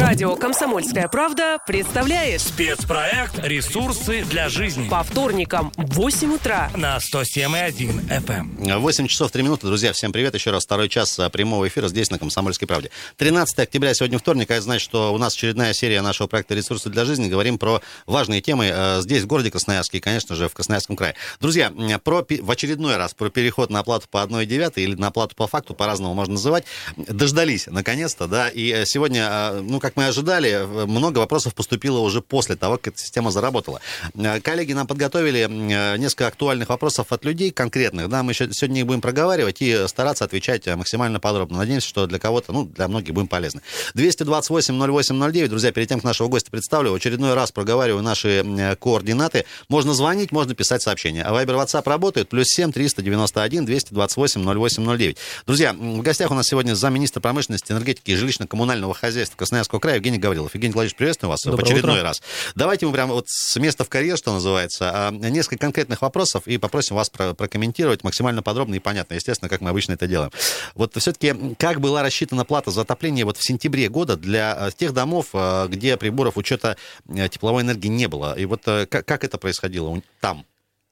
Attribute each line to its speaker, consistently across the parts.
Speaker 1: Радио «Комсомольская правда» представляет
Speaker 2: Спецпроект «Ресурсы для жизни»
Speaker 1: по вторникам в 8 утра
Speaker 2: на 107,1 FM.
Speaker 3: 8 часов 3 минуты, друзья, всем привет. Еще раз второй час а, прямого эфира здесь на «Комсомольской правде». 13 октября, сегодня вторник, а это значит, что у нас очередная серия нашего проекта «Ресурсы для жизни». Говорим про важные темы а, здесь, в городе Красноярске и, конечно же, в Красноярском крае. Друзья, про, в очередной раз про переход на оплату по 1,9 или на оплату по факту, по-разному можно называть, дождались, наконец-то, да, и э, сегодня, ну, как мы ожидали, много вопросов поступило уже после того, как эта система заработала. Э, коллеги нам подготовили э, несколько актуальных вопросов от людей конкретных, да, мы еще сегодня их будем проговаривать и стараться отвечать максимально подробно. Надеемся, что для кого-то, ну, для многих будем полезны. 228-08-09, друзья, перед тем, как нашего гостя представлю, в очередной раз проговариваю наши координаты. Можно звонить, можно писать сообщения. А Вайбер WhatsApp работает, плюс 7 391 228 08 09. Друзья, в гостях у нас сегодня замминистра промышленности, энергетики и жилищно-коммунального хозяйства Красноярского края Евгений Гаврилов. Евгений Владимирович, приветствую вас
Speaker 4: Доброе
Speaker 3: в очередной
Speaker 4: утро.
Speaker 3: раз. Давайте мы прямо вот с места в карьер, что называется, а, несколько конкретных вопросов и попросим вас про- прокомментировать максимально подробно и понятно, естественно, как мы обычно это делаем. Вот все-таки как была рассчитана плата за отопление вот в сентябре года для а, тех домов, а, где приборов учета э, тепловой энергии не было? И вот э, как, как это происходило там?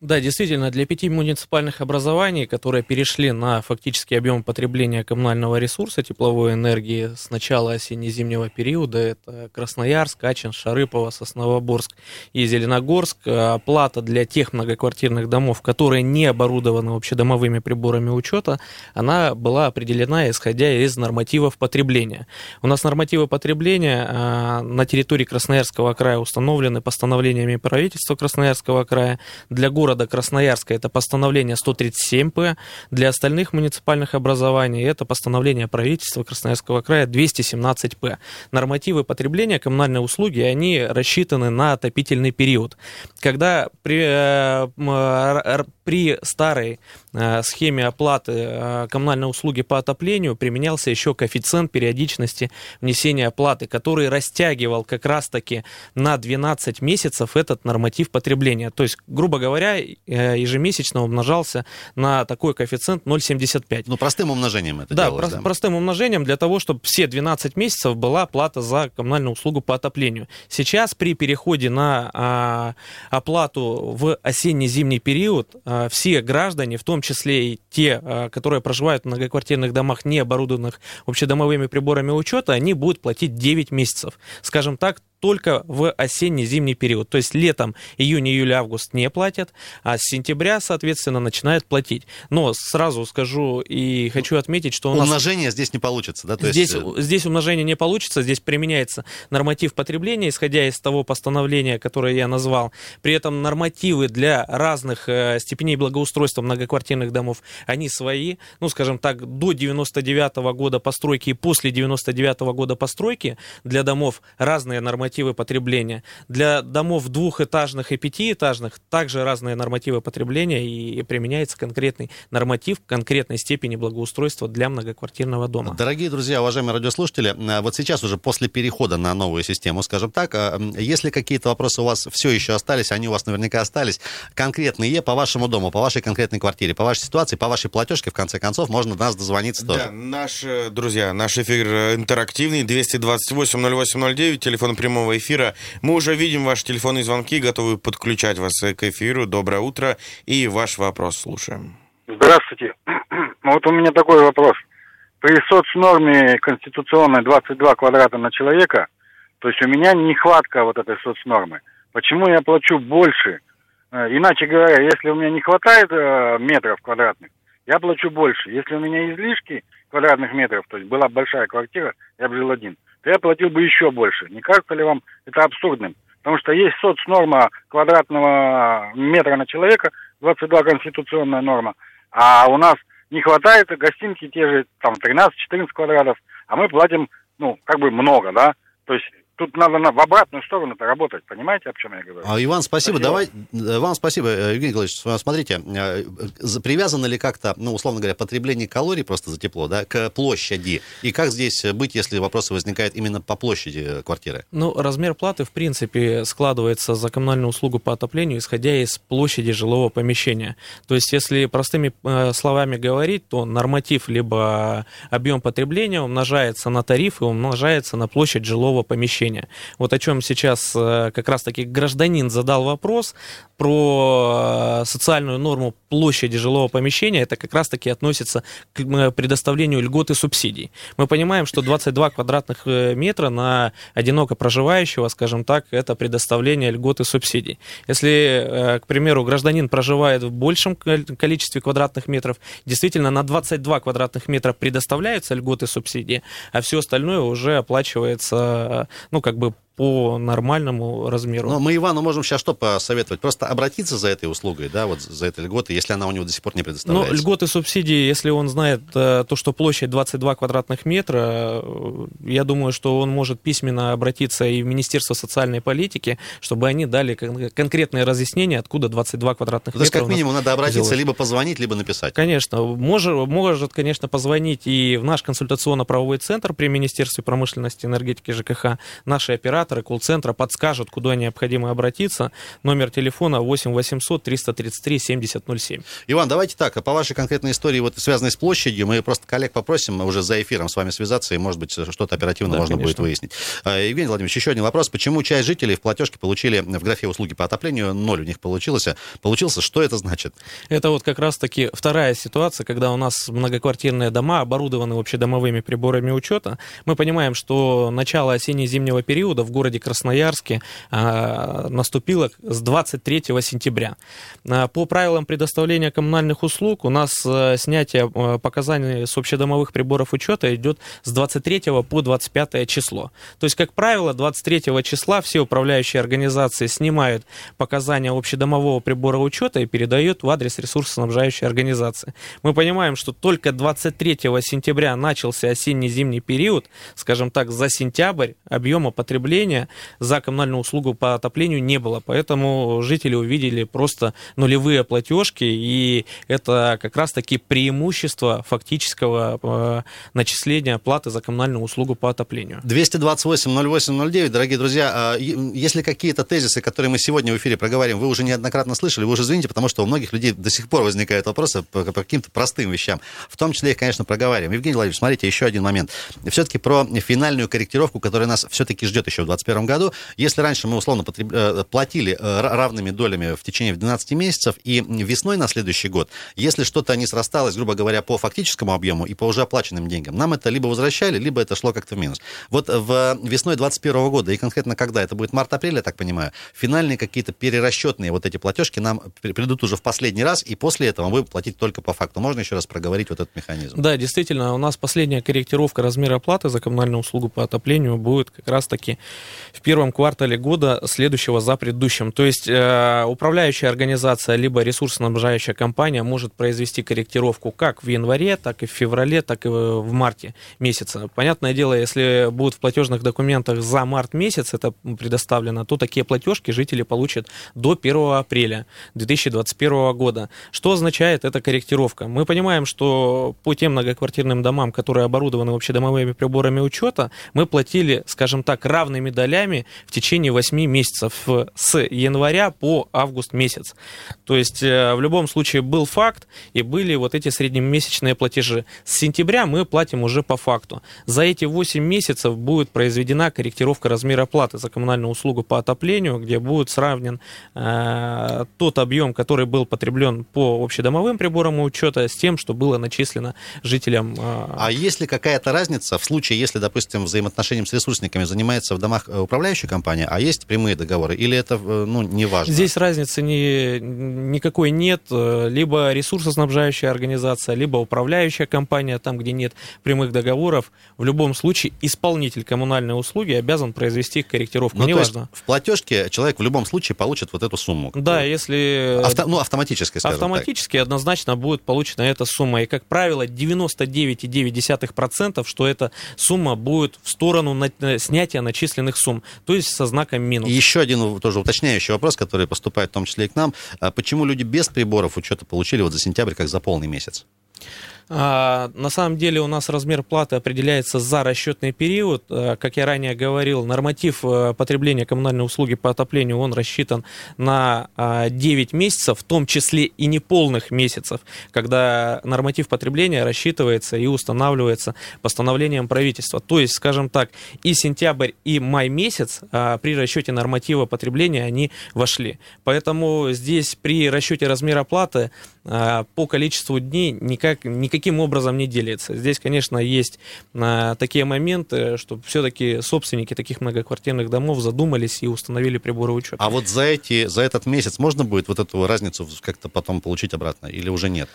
Speaker 4: Да, действительно, для пяти муниципальных образований, которые перешли на фактический объем потребления коммунального ресурса тепловой энергии с начала осенне-зимнего периода, это Красноярск, Ачин, Шарыпово, Сосновоборск и Зеленогорск, а плата для тех многоквартирных домов, которые не оборудованы общедомовыми приборами учета, она была определена исходя из нормативов потребления. У нас нормативы потребления а, на территории Красноярского края установлены постановлениями правительства Красноярского края. Для города Красноярска это постановление 137П, для остальных муниципальных образований это постановление правительства Красноярского края 217П. Нормативы потребления коммунальной услуги, они рассчитаны на отопительный период. Когда при, э, при старой э, схеме оплаты э, коммунальной услуги по отоплению применялся еще коэффициент периодичности внесения оплаты, который растягивал как раз-таки на 12 месяцев этот норматив потребления. То есть, грубо говоря, э, ежемесячно умножался на такой коэффициент 0,75.
Speaker 3: Ну, простым умножением это
Speaker 4: Да,
Speaker 3: делалось,
Speaker 4: прос- простым умножением для того, чтобы все 12 месяцев была плата за коммунальную услугу по отоплению. Сейчас при переходе на а, оплату в осенне-зимний период а, все граждане, в том числе и те, а, которые проживают в многоквартирных домах, не оборудованных общедомовыми приборами учета, они будут платить 9 месяцев. Скажем так, только в осенне-зимний период. То есть летом, июнь, июль, август не платят, а с сентября, соответственно, начинают платить. Но сразу скажу и хочу отметить, что у нас...
Speaker 3: Умножение здесь не получится, да? То
Speaker 4: здесь,
Speaker 3: есть, э,
Speaker 4: здесь умножение не получится, здесь применяется норматив потребления, исходя из того постановления, которое я назвал. При этом нормативы для разных э, степеней благоустройства многоквартирных домов, они свои. Ну, скажем так, до 99 года постройки и после 99 года постройки для домов разные нормативы потребления. Для домов двухэтажных и пятиэтажных также разные нормативы потребления и применяется конкретный норматив конкретной степени благоустройства для многоквартирного дома.
Speaker 3: Дорогие друзья, уважаемые радиослушатели, а, вот сейчас уже после перехода на новую систему, скажем так, м, если какие-то вопросы у вас все еще остались, они у вас наверняка остались, конкретные по вашему дому, по вашей конкретной квартире, по вашей ситуации, по вашей платежке, в конце концов, можно до нас дозвониться
Speaker 5: Да,
Speaker 3: тоже.
Speaker 5: наш, э, друзья, наш эфир э, интерактивный, 228-08-09, телефон прямого эфира. Мы уже видим ваши телефонные звонки, готовы подключать вас э, к эфиру. Доброе утро и ваш вопрос слушаем.
Speaker 6: Здравствуйте. Вот у меня такой вопрос. При соцнорме конституционной 22 квадрата на человека, то есть у меня нехватка вот этой соцнормы. Почему я плачу больше? Э, Иначе говоря, если у меня не хватает э, метров квадратных, я плачу больше. Если у меня излишки квадратных метров, то есть была большая квартира, я бы жил один, то я платил бы еще больше. Не кажется ли вам это абсурдным? Потому что есть соцнорма квадратного метра на человека, 22 конституционная норма, а у нас не хватает гостинки те же там 13-14 квадратов, а мы платим, ну, как бы много, да? То есть Тут надо на, в обратную сторону-то работать, понимаете, о чем я говорю?
Speaker 3: А, Иван, спасибо. Давай, э, вам спасибо, э, Евгений Николаевич. Смотрите, э, привязано ли как-то, ну, условно говоря, потребление калорий просто за тепло, да, к площади? И как здесь быть, если вопросы возникают именно по площади квартиры?
Speaker 4: Ну, размер платы, в принципе, складывается за коммунальную услугу по отоплению, исходя из площади жилого помещения. То есть, если простыми словами говорить, то норматив либо объем потребления умножается на тариф и умножается на площадь жилого помещения. Вот о чем сейчас как раз-таки гражданин задал вопрос про социальную норму площади жилого помещения, это как раз-таки относится к предоставлению льгот и субсидий. Мы понимаем, что 22 квадратных э, метра на одиноко проживающего, скажем так, это предоставление льгот и субсидий. Если, э, к примеру, гражданин проживает в большем количестве квадратных метров, действительно на 22 квадратных метра предоставляются льготы и субсидии, а все остальное уже оплачивается, ну, как бы по нормальному размеру.
Speaker 3: Но мы Ивану можем сейчас что посоветовать? Просто обратиться за этой услугой, да, вот за этой льготой, если она у него до сих пор не предоставляется.
Speaker 4: Ну, льготы, субсидии, если он знает э, то, что площадь 22 квадратных метра, э, я думаю, что он может письменно обратиться и в Министерство социальной политики, чтобы они дали кон- конкретные разъяснения, откуда 22 квадратных
Speaker 3: ну,
Speaker 4: метра.
Speaker 3: То есть, как минимум, надо обратиться, взялось. либо позвонить, либо написать.
Speaker 4: Конечно. Может, может, конечно, позвонить и в наш консультационно-правовой центр при Министерстве промышленности, энергетики, ЖКХ. Наши операторы колл-центра подскажут, куда необходимо обратиться. Номер телефона 8 800 333 7007.
Speaker 3: Иван, давайте так, по вашей конкретной истории, вот связанной с площадью, мы просто коллег попросим уже за эфиром с вами связаться, и, может быть, что-то оперативно да, можно конечно. будет выяснить. А, Евгений Владимирович, еще один вопрос. Почему часть жителей в платежке получили в графе услуги по отоплению, ноль у них получилось? Получился, что это значит?
Speaker 4: Это вот как раз-таки вторая ситуация, когда у нас многоквартирные дома оборудованы общедомовыми приборами учета. Мы понимаем, что начало осенне-зимнего периода в городе Красноярске а, наступило с 23 сентября. А, по правилам предоставления коммунальных услуг у нас а, снятие показаний с общедомовых приборов учета идет с 23 по 25 число. То есть, как правило, 23 числа все управляющие организации снимают показания общедомового прибора учета и передают в адрес ресурсоснабжающей организации. Мы понимаем, что только 23 сентября начался осенне-зимний период, скажем так, за сентябрь объема потребления за коммунальную услугу по отоплению не было, поэтому жители увидели просто нулевые платежки, и это как раз-таки преимущество фактического э, начисления платы за коммунальную услугу по отоплению.
Speaker 3: 228-08-09, дорогие друзья, а, если какие-то тезисы, которые мы сегодня в эфире проговорим, вы уже неоднократно слышали, вы уже извините, потому что у многих людей до сих пор возникают вопросы по, по каким-то простым вещам, в том числе их, конечно, проговариваем. Евгений Владимирович, смотрите, еще один момент. Все-таки про финальную корректировку, которая нас все-таки ждет еще в 2021 году. Если раньше мы условно потреб... Э, платили э, равными долями в течение 12 месяцев, и весной на следующий год, если что-то не срасталось, грубо говоря, по фактическому объему и по уже оплаченным деньгам, нам это либо возвращали, либо это шло как-то в минус. Вот в весной 2021 года, и конкретно когда, это будет март-апрель, я так понимаю, финальные какие-то перерасчетные вот эти платежки нам придут уже в последний раз, и после этого мы будем платить только по факту. Можно еще раз проговорить вот этот механизм?
Speaker 4: Да, действительно, у нас последняя корректировка размера платы за коммунальную услугу по отоплению будет как раз-таки в первом квартале года следующего за предыдущим. То есть э, управляющая организация либо ресурсоснабжающая компания может произвести корректировку как в январе, так и в феврале, так и в марте месяца. Понятное дело, если будут в платежных документах за март месяц это предоставлено, то такие платежки жители получат до 1 апреля 2021 года. Что означает эта корректировка? Мы понимаем, что по тем многоквартирным домам, которые оборудованы общедомовыми приборами учета, мы платили, скажем так, равными долями в течение 8 месяцев с января по август месяц. То есть э, в любом случае был факт и были вот эти среднемесячные платежи. С сентября мы платим уже по факту. За эти 8 месяцев будет произведена корректировка размера платы за коммунальную услугу по отоплению, где будет сравнен э, тот объем, который был потреблен по общедомовым приборам учета с тем, что было начислено жителям.
Speaker 3: Э... А есть ли какая-то разница в случае, если, допустим, взаимоотношением с ресурсниками занимается в домах э, управляющая компания, а есть прямые договоры, или это э, ну, не важно?
Speaker 4: Здесь разницы ни, никакой нет. Либо ресурсоснабжающая организация, либо управляющая компания, там, где нет прямых договоров. В любом случае исполнитель коммунальной услуги обязан произвести корректировку. Ну, Неважно.
Speaker 3: в платежке человек в любом случае получит вот эту сумму.
Speaker 4: Да, если...
Speaker 3: Авто, ну, автоматически, скажем
Speaker 4: Автоматически так. однозначно будет получена эта сумма. И, как правило, 99,9%, что эта сумма будет в сторону снятия начисленных перечисленных сумм, то есть со знаком минус.
Speaker 3: И еще один тоже уточняющий вопрос, который поступает в том числе и к нам. А почему люди без приборов учета получили вот за сентябрь как за полный месяц?
Speaker 4: А, на самом деле у нас размер платы определяется за расчетный период. А, как я ранее говорил, норматив а, потребления коммунальной услуги по отоплению, он рассчитан на 9 месяцев, в том числе и неполных месяцев, когда норматив потребления рассчитывается и устанавливается постановлением правительства. То есть, скажем так, и сентябрь, и май месяц при расчете норматива потребления они вошли. Поэтому здесь при расчете размера платы по количеству дней никак, никак никаким образом не делится. Здесь, конечно, есть а, такие моменты, что все-таки собственники таких многоквартирных домов задумались и установили приборы учета.
Speaker 3: А вот за, эти, за этот месяц можно будет вот эту разницу как-то потом получить обратно или уже нет?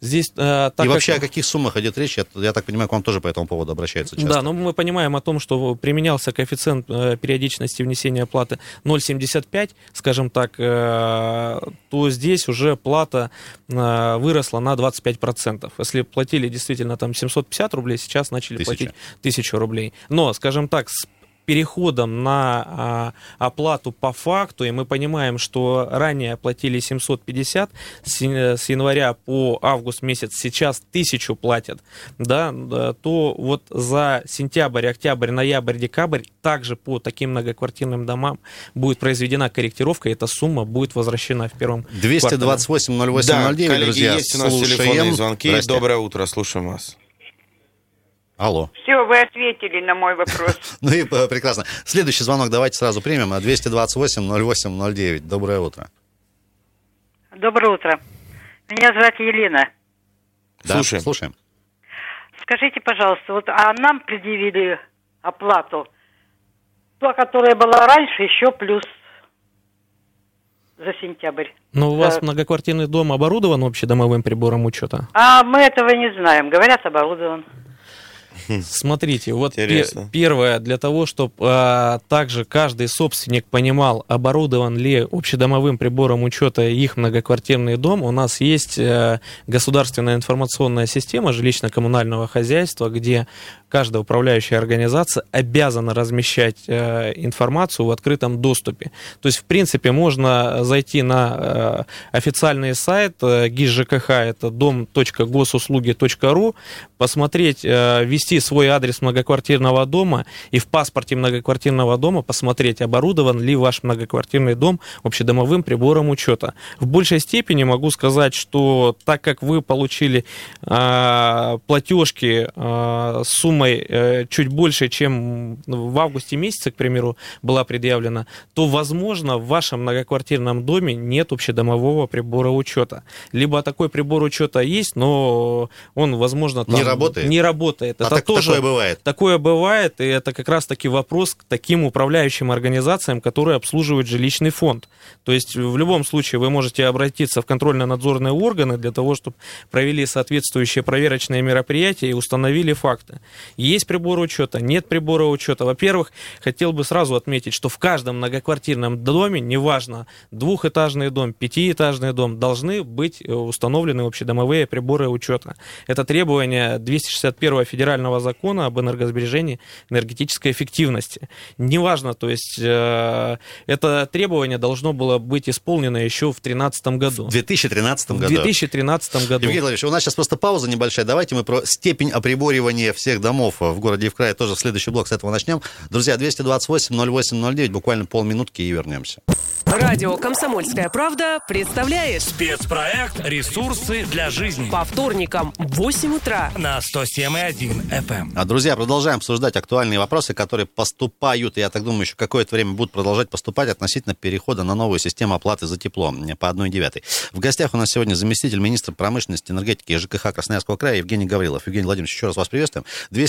Speaker 4: Здесь, э, так
Speaker 3: и вообще как... о каких суммах идет речь? Я, я так понимаю, к вам тоже по этому поводу обращаются часто.
Speaker 4: Да, но мы понимаем о том, что применялся коэффициент э, периодичности внесения оплаты 0,75, скажем так, э, то здесь уже плата э, выросла на 25%. Если платили действительно там 750 рублей, сейчас начали Тысяча. платить 1000 рублей. Но, скажем так, с переходом на а, оплату по факту, и мы понимаем, что ранее оплатили 750 с, с января по август месяц, сейчас тысячу платят, да, то вот за сентябрь, октябрь, ноябрь, декабрь также по таким многоквартирным домам будет произведена корректировка, и эта сумма будет возвращена в первом
Speaker 3: 228 08 да, коллеги, друзья,
Speaker 5: есть у нас слушаем. телефонные звонки. Здрасте. Доброе утро, слушаем вас.
Speaker 3: Алло.
Speaker 7: Все, вы ответили на мой вопрос.
Speaker 3: Ну и э, прекрасно. Следующий звонок давайте сразу примем. 228-08-09. Доброе утро.
Speaker 7: Доброе утро. Меня зовут Елена.
Speaker 3: Да, слушаем. слушаем.
Speaker 7: Скажите, пожалуйста, вот а нам предъявили оплату, то, которая была раньше, еще плюс за сентябрь.
Speaker 4: Но у вас многоквартирный дом оборудован общедомовым прибором учета?
Speaker 7: А мы этого не знаем. Говорят, оборудован.
Speaker 4: Смотрите, вот первое, для того, чтобы а, также каждый собственник понимал, оборудован ли общедомовым прибором учета их многоквартирный дом, у нас есть а, государственная информационная система жилищно-коммунального хозяйства, где каждая управляющая организация обязана размещать э, информацию в открытом доступе. То есть, в принципе, можно зайти на э, официальный сайт э, ГИС ЖКХ, это дом.госуслуги.ру, посмотреть, э, ввести свой адрес многоквартирного дома и в паспорте многоквартирного дома посмотреть, оборудован ли ваш многоквартирный дом общедомовым прибором учета. В большей степени могу сказать, что так как вы получили э, платежки э, суммы суммой э, чуть больше, чем в августе месяце, к примеру, была предъявлена, то, возможно, в вашем многоквартирном доме нет общедомового прибора учета. Либо такой прибор учета есть, но он, возможно,
Speaker 3: там не работает.
Speaker 4: Не работает.
Speaker 3: А это так, тоже такое бывает.
Speaker 4: Такое бывает, и это как раз-таки вопрос к таким управляющим организациям, которые обслуживают жилищный фонд. То есть в любом случае вы можете обратиться в контрольно-надзорные органы для того, чтобы провели соответствующие проверочные мероприятия и установили факты. Есть прибор учета, нет прибора учета. Во-первых, хотел бы сразу отметить, что в каждом многоквартирном доме, неважно, двухэтажный дом, пятиэтажный дом, должны быть э, установлены общедомовые приборы учета. Это требование 261 федерального закона об энергосбережении энергетической эффективности. Неважно, то есть э, это требование должно было быть исполнено еще в 2013 году.
Speaker 3: В 2013 году? В
Speaker 4: 2013 году.
Speaker 3: Евгений Владимирович, у нас сейчас просто пауза небольшая. Давайте мы про степень оприборивания всех домов в городе и в крае тоже в следующий блок с этого начнем. Друзья, 228-08-09, буквально полминутки и вернемся.
Speaker 1: Радио «Комсомольская правда» представляет
Speaker 2: спецпроект «Ресурсы для жизни»
Speaker 1: по вторникам в 8 утра
Speaker 2: на 107,1 FM.
Speaker 3: А, друзья, продолжаем обсуждать актуальные вопросы, которые поступают, и я так думаю, еще какое-то время будут продолжать поступать относительно перехода на новую систему оплаты за тепло по 1,9. В гостях у нас сегодня заместитель министра промышленности, энергетики и ЖКХ Красноярского края Евгений Гаврилов. Евгений Владимирович, еще раз вас приветствуем.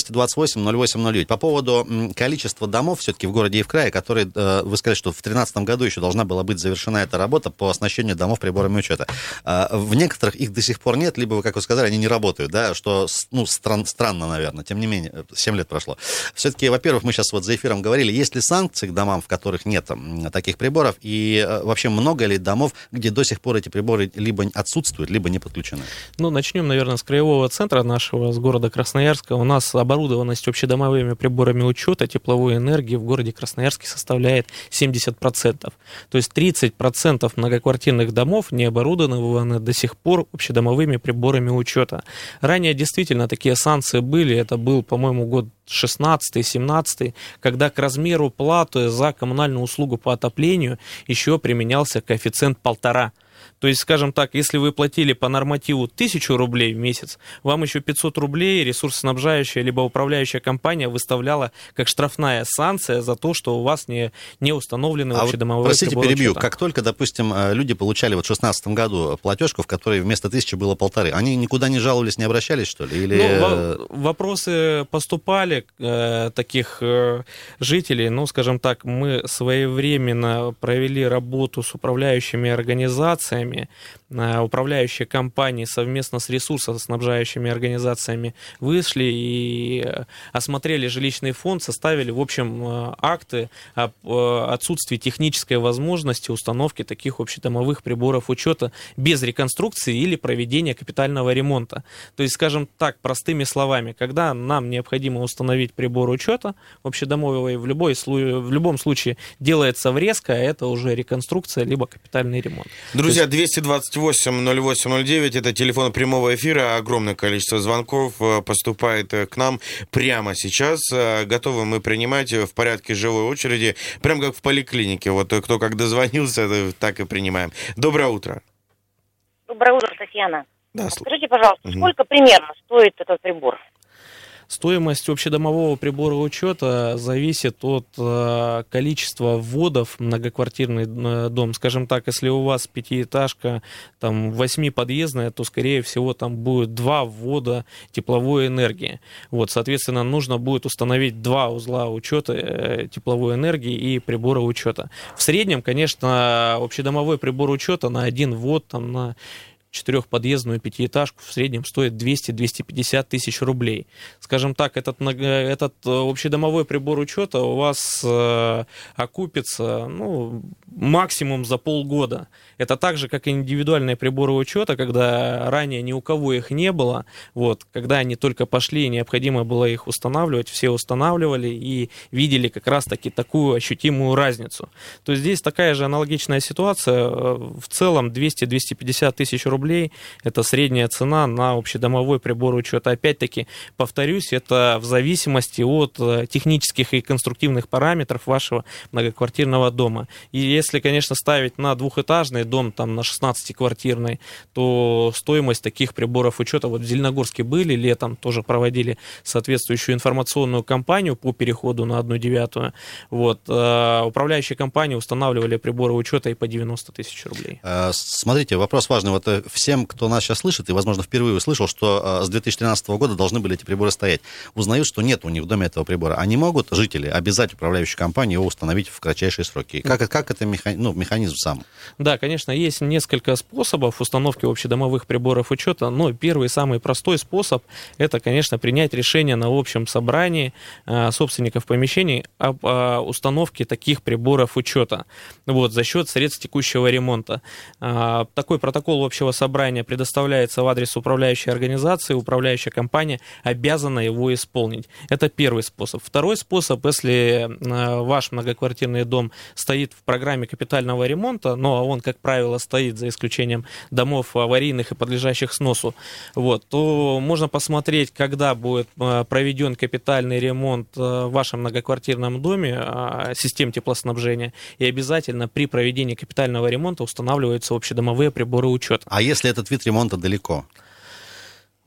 Speaker 3: 228-08-09. По поводу количества домов все-таки в городе и в крае, которые, э, вы сказали, что в 2013 году еще должна была быть завершена эта работа по оснащению домов приборами учета. А, в некоторых их до сих пор нет, либо, как вы сказали, они не работают, да, что, ну, стран, странно, наверное. Тем не менее, 7 лет прошло. Все-таки, во-первых, мы сейчас вот за эфиром говорили, есть ли санкции к домам, в которых нет таких приборов, и э, вообще много ли домов, где до сих пор эти приборы либо отсутствуют, либо не подключены?
Speaker 4: Ну, начнем, наверное, с краевого центра нашего, с города Красноярска. У нас оборудованность общедомовыми приборами учета тепловой энергии в городе Красноярске составляет 70%. То есть 30% многоквартирных домов не оборудованы до сих пор общедомовыми приборами учета. Ранее действительно такие санкции были, это был, по-моему, год 16-17, когда к размеру платы за коммунальную услугу по отоплению еще применялся коэффициент полтора. То есть, скажем так, если вы платили по нормативу 1000 рублей в месяц, вам еще 500 рублей ресурсоснабжающая либо управляющая компания выставляла как штрафная санкция за то, что у вас не, не установлены
Speaker 3: а
Speaker 4: общедомовые
Speaker 3: вот, простите, перебью.
Speaker 4: Учета.
Speaker 3: Как только, допустим, э, люди получали вот в 2016 году платежку, в которой вместо тысячи было полторы, они никуда не жаловались, не обращались, что ли? Или...
Speaker 4: Ну, во- вопросы поступали э, таких э, жителей, ну, скажем так, мы своевременно провели работу с управляющими организациями, э, управляющие компании совместно с ресурсоснабжающими организациями вышли и э, осмотрели жилищный фонд, составили, в общем, э, акты об э, отсутствии технической возможности установки таких общедомовых приборов учета без реконструкции или проведения капитального ремонта. То есть, скажем так, простыми словами, когда нам необходимо установить прибор учета общедомовый, в, любой, в любом случае делается врезка, а это уже реконструкция либо капитальный ремонт.
Speaker 5: Друзья, 228-08-09, это телефон прямого эфира. Огромное количество звонков э, поступает э, к нам прямо сейчас. Э, Готовы мы принимать в порядке живой очереди, прям как в поликлинике. Вот кто как дозвонился, так и принимаем. Доброе утро.
Speaker 8: Доброе утро, Татьяна.
Speaker 5: Да, слу-
Speaker 8: Скажите, пожалуйста,
Speaker 5: Мгм.
Speaker 8: сколько примерно стоит этот прибор?
Speaker 4: Стоимость общедомового прибора учета зависит от э, количества вводов в многоквартирный э, дом. Скажем так, если у вас пятиэтажка, там, восьмиподъездная, то, скорее всего, там будет два ввода тепловой энергии. Вот, соответственно, нужно будет установить два узла учета э, тепловой энергии и прибора учета. В среднем, конечно, общедомовой прибор учета на один ввод, там, на четырехподъездную пятиэтажку в среднем стоит 200-250 тысяч рублей. Скажем так, этот, этот э, общедомовой прибор учета у вас э, окупится ну, максимум за полгода. Это так же, как и индивидуальные приборы учета, когда ранее ни у кого их не было, вот, когда они только пошли, необходимо было их устанавливать, все устанавливали и видели как раз-таки такую ощутимую разницу. То есть здесь такая же аналогичная ситуация. В целом 200-250 тысяч рублей – это средняя цена на общедомовой прибор учета. Опять-таки, повторюсь, это в зависимости от э, технических и конструктивных параметров вашего многоквартирного дома. И если, конечно, ставить на двухэтажный дом, там на 16-квартирный, то стоимость таких приборов учета, вот в Зеленогорске были летом, тоже проводили соответствующую информационную кампанию по переходу на одну девятую. Вот, э, управляющие компании устанавливали приборы учета и по 90 тысяч рублей.
Speaker 3: Э, Смотрите, вопрос важный. Вот э, всем, кто нас сейчас слышит, и, возможно, впервые услышал, что с 2013 года должны были эти приборы стоять, узнают, что нет у них в доме этого прибора. Они могут, жители, обязать управляющую компанию его установить в кратчайшие сроки. Как, как это меха- ну, механизм сам?
Speaker 4: Да, конечно, есть несколько способов установки общедомовых приборов учета, но первый самый простой способ – это, конечно, принять решение на общем собрании э, собственников помещений об э, установке таких приборов учета вот, за счет средств текущего ремонта. А, Такой протокол общего собрания предоставляется в адрес управляющей организации, управляющая компания обязана его исполнить. Это первый способ. Второй способ, если ваш многоквартирный дом стоит в программе капитального ремонта, но он, как правило, стоит за исключением домов аварийных и подлежащих сносу, вот, то можно посмотреть, когда будет э, проведен капитальный ремонт э, в вашем многоквартирном доме э, систем теплоснабжения, и обязательно при проведении капитального ремонта устанавливаются общедомовые приборы учета.
Speaker 3: А если этот вид ремонта далеко?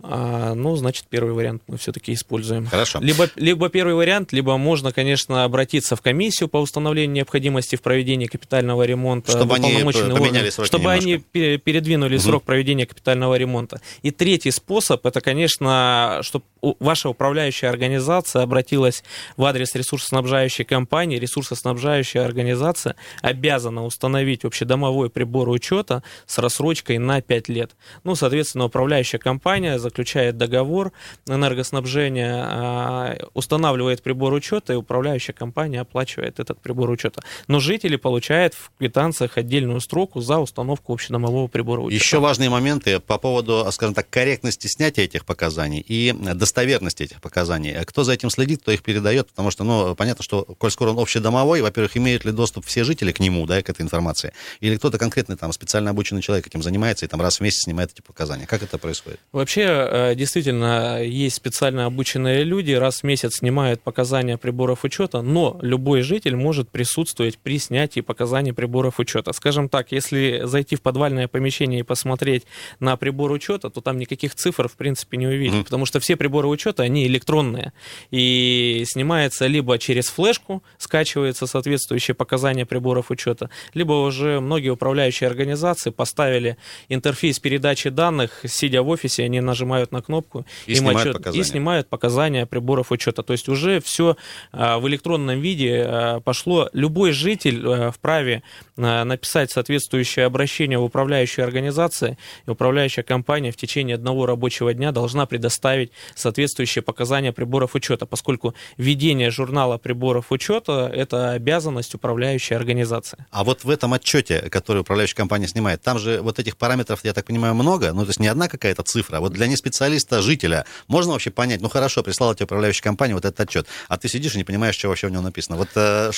Speaker 4: А, ну, значит, первый вариант мы все-таки используем.
Speaker 3: Хорошо.
Speaker 4: Либо, либо первый вариант, либо можно, конечно, обратиться в комиссию по установлению необходимости в проведении капитального ремонта.
Speaker 3: Чтобы они поменяли сроки
Speaker 4: Чтобы
Speaker 3: немножко.
Speaker 4: они пе- передвинули
Speaker 3: Мгм.
Speaker 4: срок проведения капитального ремонта. И третий способ, это, конечно, чтобы ваша управляющая организация обратилась в адрес ресурсоснабжающей компании. Ресурсоснабжающая организация обязана установить общедомовой прибор учета с рассрочкой на 5 лет. Ну, соответственно, управляющая компания заключает договор энергоснабжения, а, устанавливает прибор учета, и управляющая компания оплачивает этот прибор учета. Но жители получают в квитанциях отдельную строку за установку общедомового прибора учета.
Speaker 3: Еще важные моменты по поводу, скажем так, корректности снятия этих показаний и достоверности этих показаний. Кто за этим следит, кто их передает, потому что, ну, понятно, что, коль скоро он общедомовой, во-первых, имеют ли доступ все жители к нему, да, к этой информации, или кто-то конкретный там специально обученный человек этим занимается и там раз в месяц снимает эти показания. Как это происходит?
Speaker 4: Вообще, э, действительно, есть специально обученные люди, раз в месяц снимают показания приборов учета, но любой житель может присутствовать при снятии показаний приборов учета. Скажем так, если зайти в подвальное помещение и посмотреть на прибор учета, то там никаких цифр, в принципе, не увидеть, mm-hmm. потому что все приборы учета, они электронные, и снимается либо через флешку, скачивается соответствующие показания приборов учета, либо уже многие управляющие организации поставили интерфейс передачи данных, сидя в офисе, они нажимают на кнопку
Speaker 3: и, снимают,
Speaker 4: отчет,
Speaker 3: показания.
Speaker 4: и снимают показания приборов учета. То есть уже все а, в электронном виде а, пошло. Любой житель а, вправе написать соответствующее обращение в управляющую организацию, и управляющая компания в течение одного рабочего дня должна предоставить соответствующие показания приборов учета, поскольку ведение журнала приборов учета – это обязанность управляющей организации.
Speaker 3: А вот в этом отчете, который управляющая компания снимает, там же вот этих параметров, я так понимаю, много, ну, то есть не одна какая-то цифра. Вот для неспециалиста, жителя, можно вообще понять, ну, хорошо, прислала тебе управляющая компания вот этот отчет, а ты сидишь и не понимаешь, что вообще в нем написано. Вот э,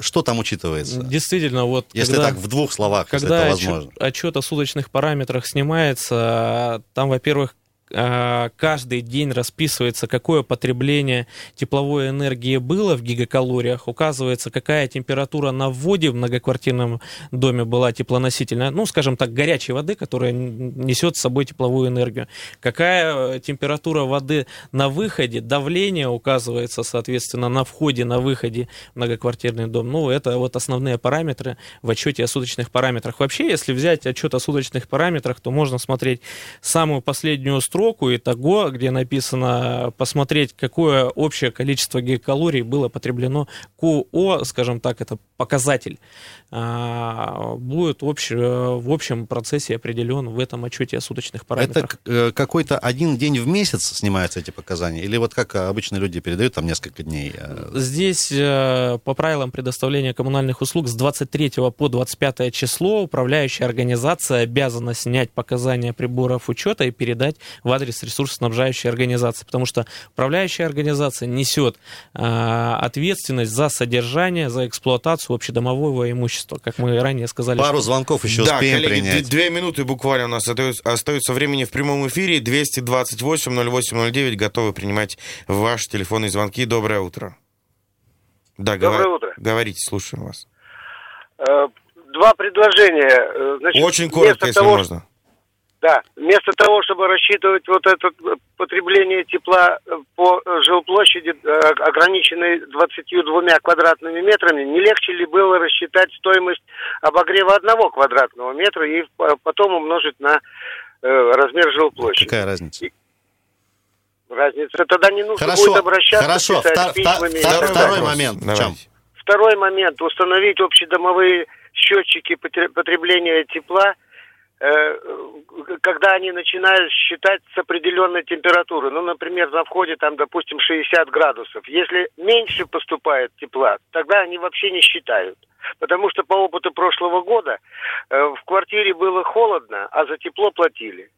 Speaker 3: что там учитывается?
Speaker 4: Действительно, вот...
Speaker 3: Если когда, так в двух словах,
Speaker 4: когда
Speaker 3: если это возможно.
Speaker 4: Отчет, отчет о суточных параметрах снимается, там, во-первых, каждый день расписывается, какое потребление тепловой энергии было в гигакалориях, указывается, какая температура на вводе в многоквартирном доме была теплоносительная, ну, скажем так, горячей воды, которая несет с собой тепловую энергию, какая э, температура воды на выходе, давление указывается, соответственно, на входе, на выходе в многоквартирный дом. Ну, это вот основные параметры в отчете о суточных параметрах. Вообще, если взять отчет о суточных параметрах, то можно смотреть самую последнюю строку, строку и того, где написано посмотреть, какое общее количество гигакалорий было потреблено КО, скажем так, это показатель, а, будет общ, в общем процессе определен в этом отчете о суточных параметрах.
Speaker 3: Это э, какой-то один день в месяц снимаются эти показания? Или вот как обычно люди передают там несколько дней?
Speaker 4: Э? Здесь э, по правилам предоставления коммунальных услуг с 23 по 25 число управляющая организация обязана снять показания приборов учета и передать в в адрес ресурсоснабжающей организации, потому что управляющая организация несет э, ответственность за содержание, за эксплуатацию общедомового имущества, как мы ранее сказали.
Speaker 3: Пару что... звонков еще да, успеем
Speaker 5: коллеги,
Speaker 3: принять.
Speaker 5: Две минуты буквально у нас остается времени в прямом эфире. 228-08-09 готовы принимать ваши телефонные звонки. Доброе утро. Да,
Speaker 9: Доброе
Speaker 5: говор...
Speaker 9: утро.
Speaker 5: Говорите, слушаем вас.
Speaker 9: Э, два предложения. Э,
Speaker 5: значит, Очень коротко, если того, можно.
Speaker 9: Да, вместо того, чтобы рассчитывать вот это э, потребление тепла э, по э, жилплощади, ограниченной 22 квадратными метрами, не легче ли было рассчитать стоимость обогрева одного квадратного метра и потом умножить на размер жилплощади?
Speaker 3: Какая разница?
Speaker 9: Разница. Тогда не нужно
Speaker 3: хорошо,
Speaker 9: будет обращаться
Speaker 3: хорошо.
Speaker 9: Втор,
Speaker 3: письмами. Втор, второй момент.
Speaker 9: Второй момент. Установить общедомовые счетчики потребления тепла – Э, когда они начинают считать с определенной температуры. Ну, например, на входе там, допустим, 60 градусов. Если меньше поступает тепла, тогда они вообще не считают. Потому что по опыту прошлого года э, в квартире было холодно, а за тепло платили.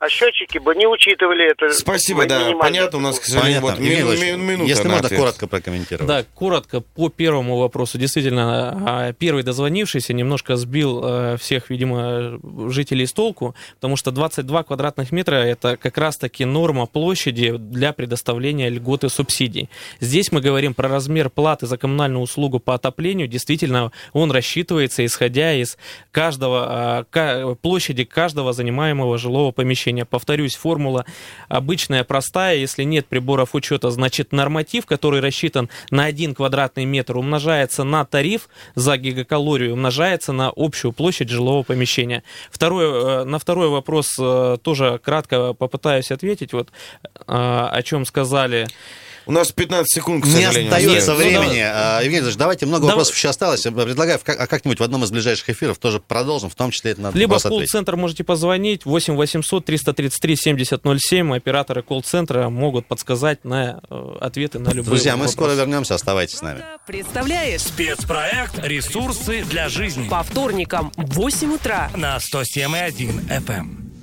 Speaker 9: А счетчики бы не учитывали это.
Speaker 5: Спасибо, да, понятно, у нас, к сожалению,
Speaker 3: вот мину, мину, минута Если можно, ответ. коротко прокомментировать.
Speaker 4: Да, коротко по первому вопросу. Действительно, а, первый дозвонившийся немножко сбил э, всех, видимо, жителей с толку, потому что 22 квадратных метра – это как раз-таки норма площади для предоставления льготы субсидий. Здесь мы говорим про размер платы за коммунальную услугу по отоплению. Действительно, он рассчитывается, исходя из каждого, а, площади каждого занимаемого жилого помещения помещения. Повторюсь, формула обычная, простая. Если нет приборов учета, значит норматив, который рассчитан на 1 квадратный метр, умножается на тариф за гигакалорию, умножается на общую площадь жилого помещения. Второй, э, на второй вопрос э, тоже кратко попытаюсь ответить. Вот э, о чем сказали
Speaker 5: У нас 15 секунд, к
Speaker 3: Не
Speaker 5: сожалению.
Speaker 3: остается
Speaker 5: остается.
Speaker 3: времени. А, Евгений Ильич, давайте много
Speaker 4: Давай.
Speaker 3: вопросов еще осталось. Я Предлагаю а как-нибудь в одном из ближайших эфиров тоже продолжим, в том числе это надо
Speaker 4: Либо в колл-центр можете позвонить 8 800 333 7007. Операторы колл-центра могут подсказать на э, ответы на любые
Speaker 3: Друзья, мы
Speaker 4: вопросы.
Speaker 3: скоро вернемся, оставайтесь с нами.
Speaker 1: Представляет
Speaker 2: Спецпроект «Ресурсы для жизни»
Speaker 1: по вторникам в 8 утра
Speaker 2: на 107,1 FM.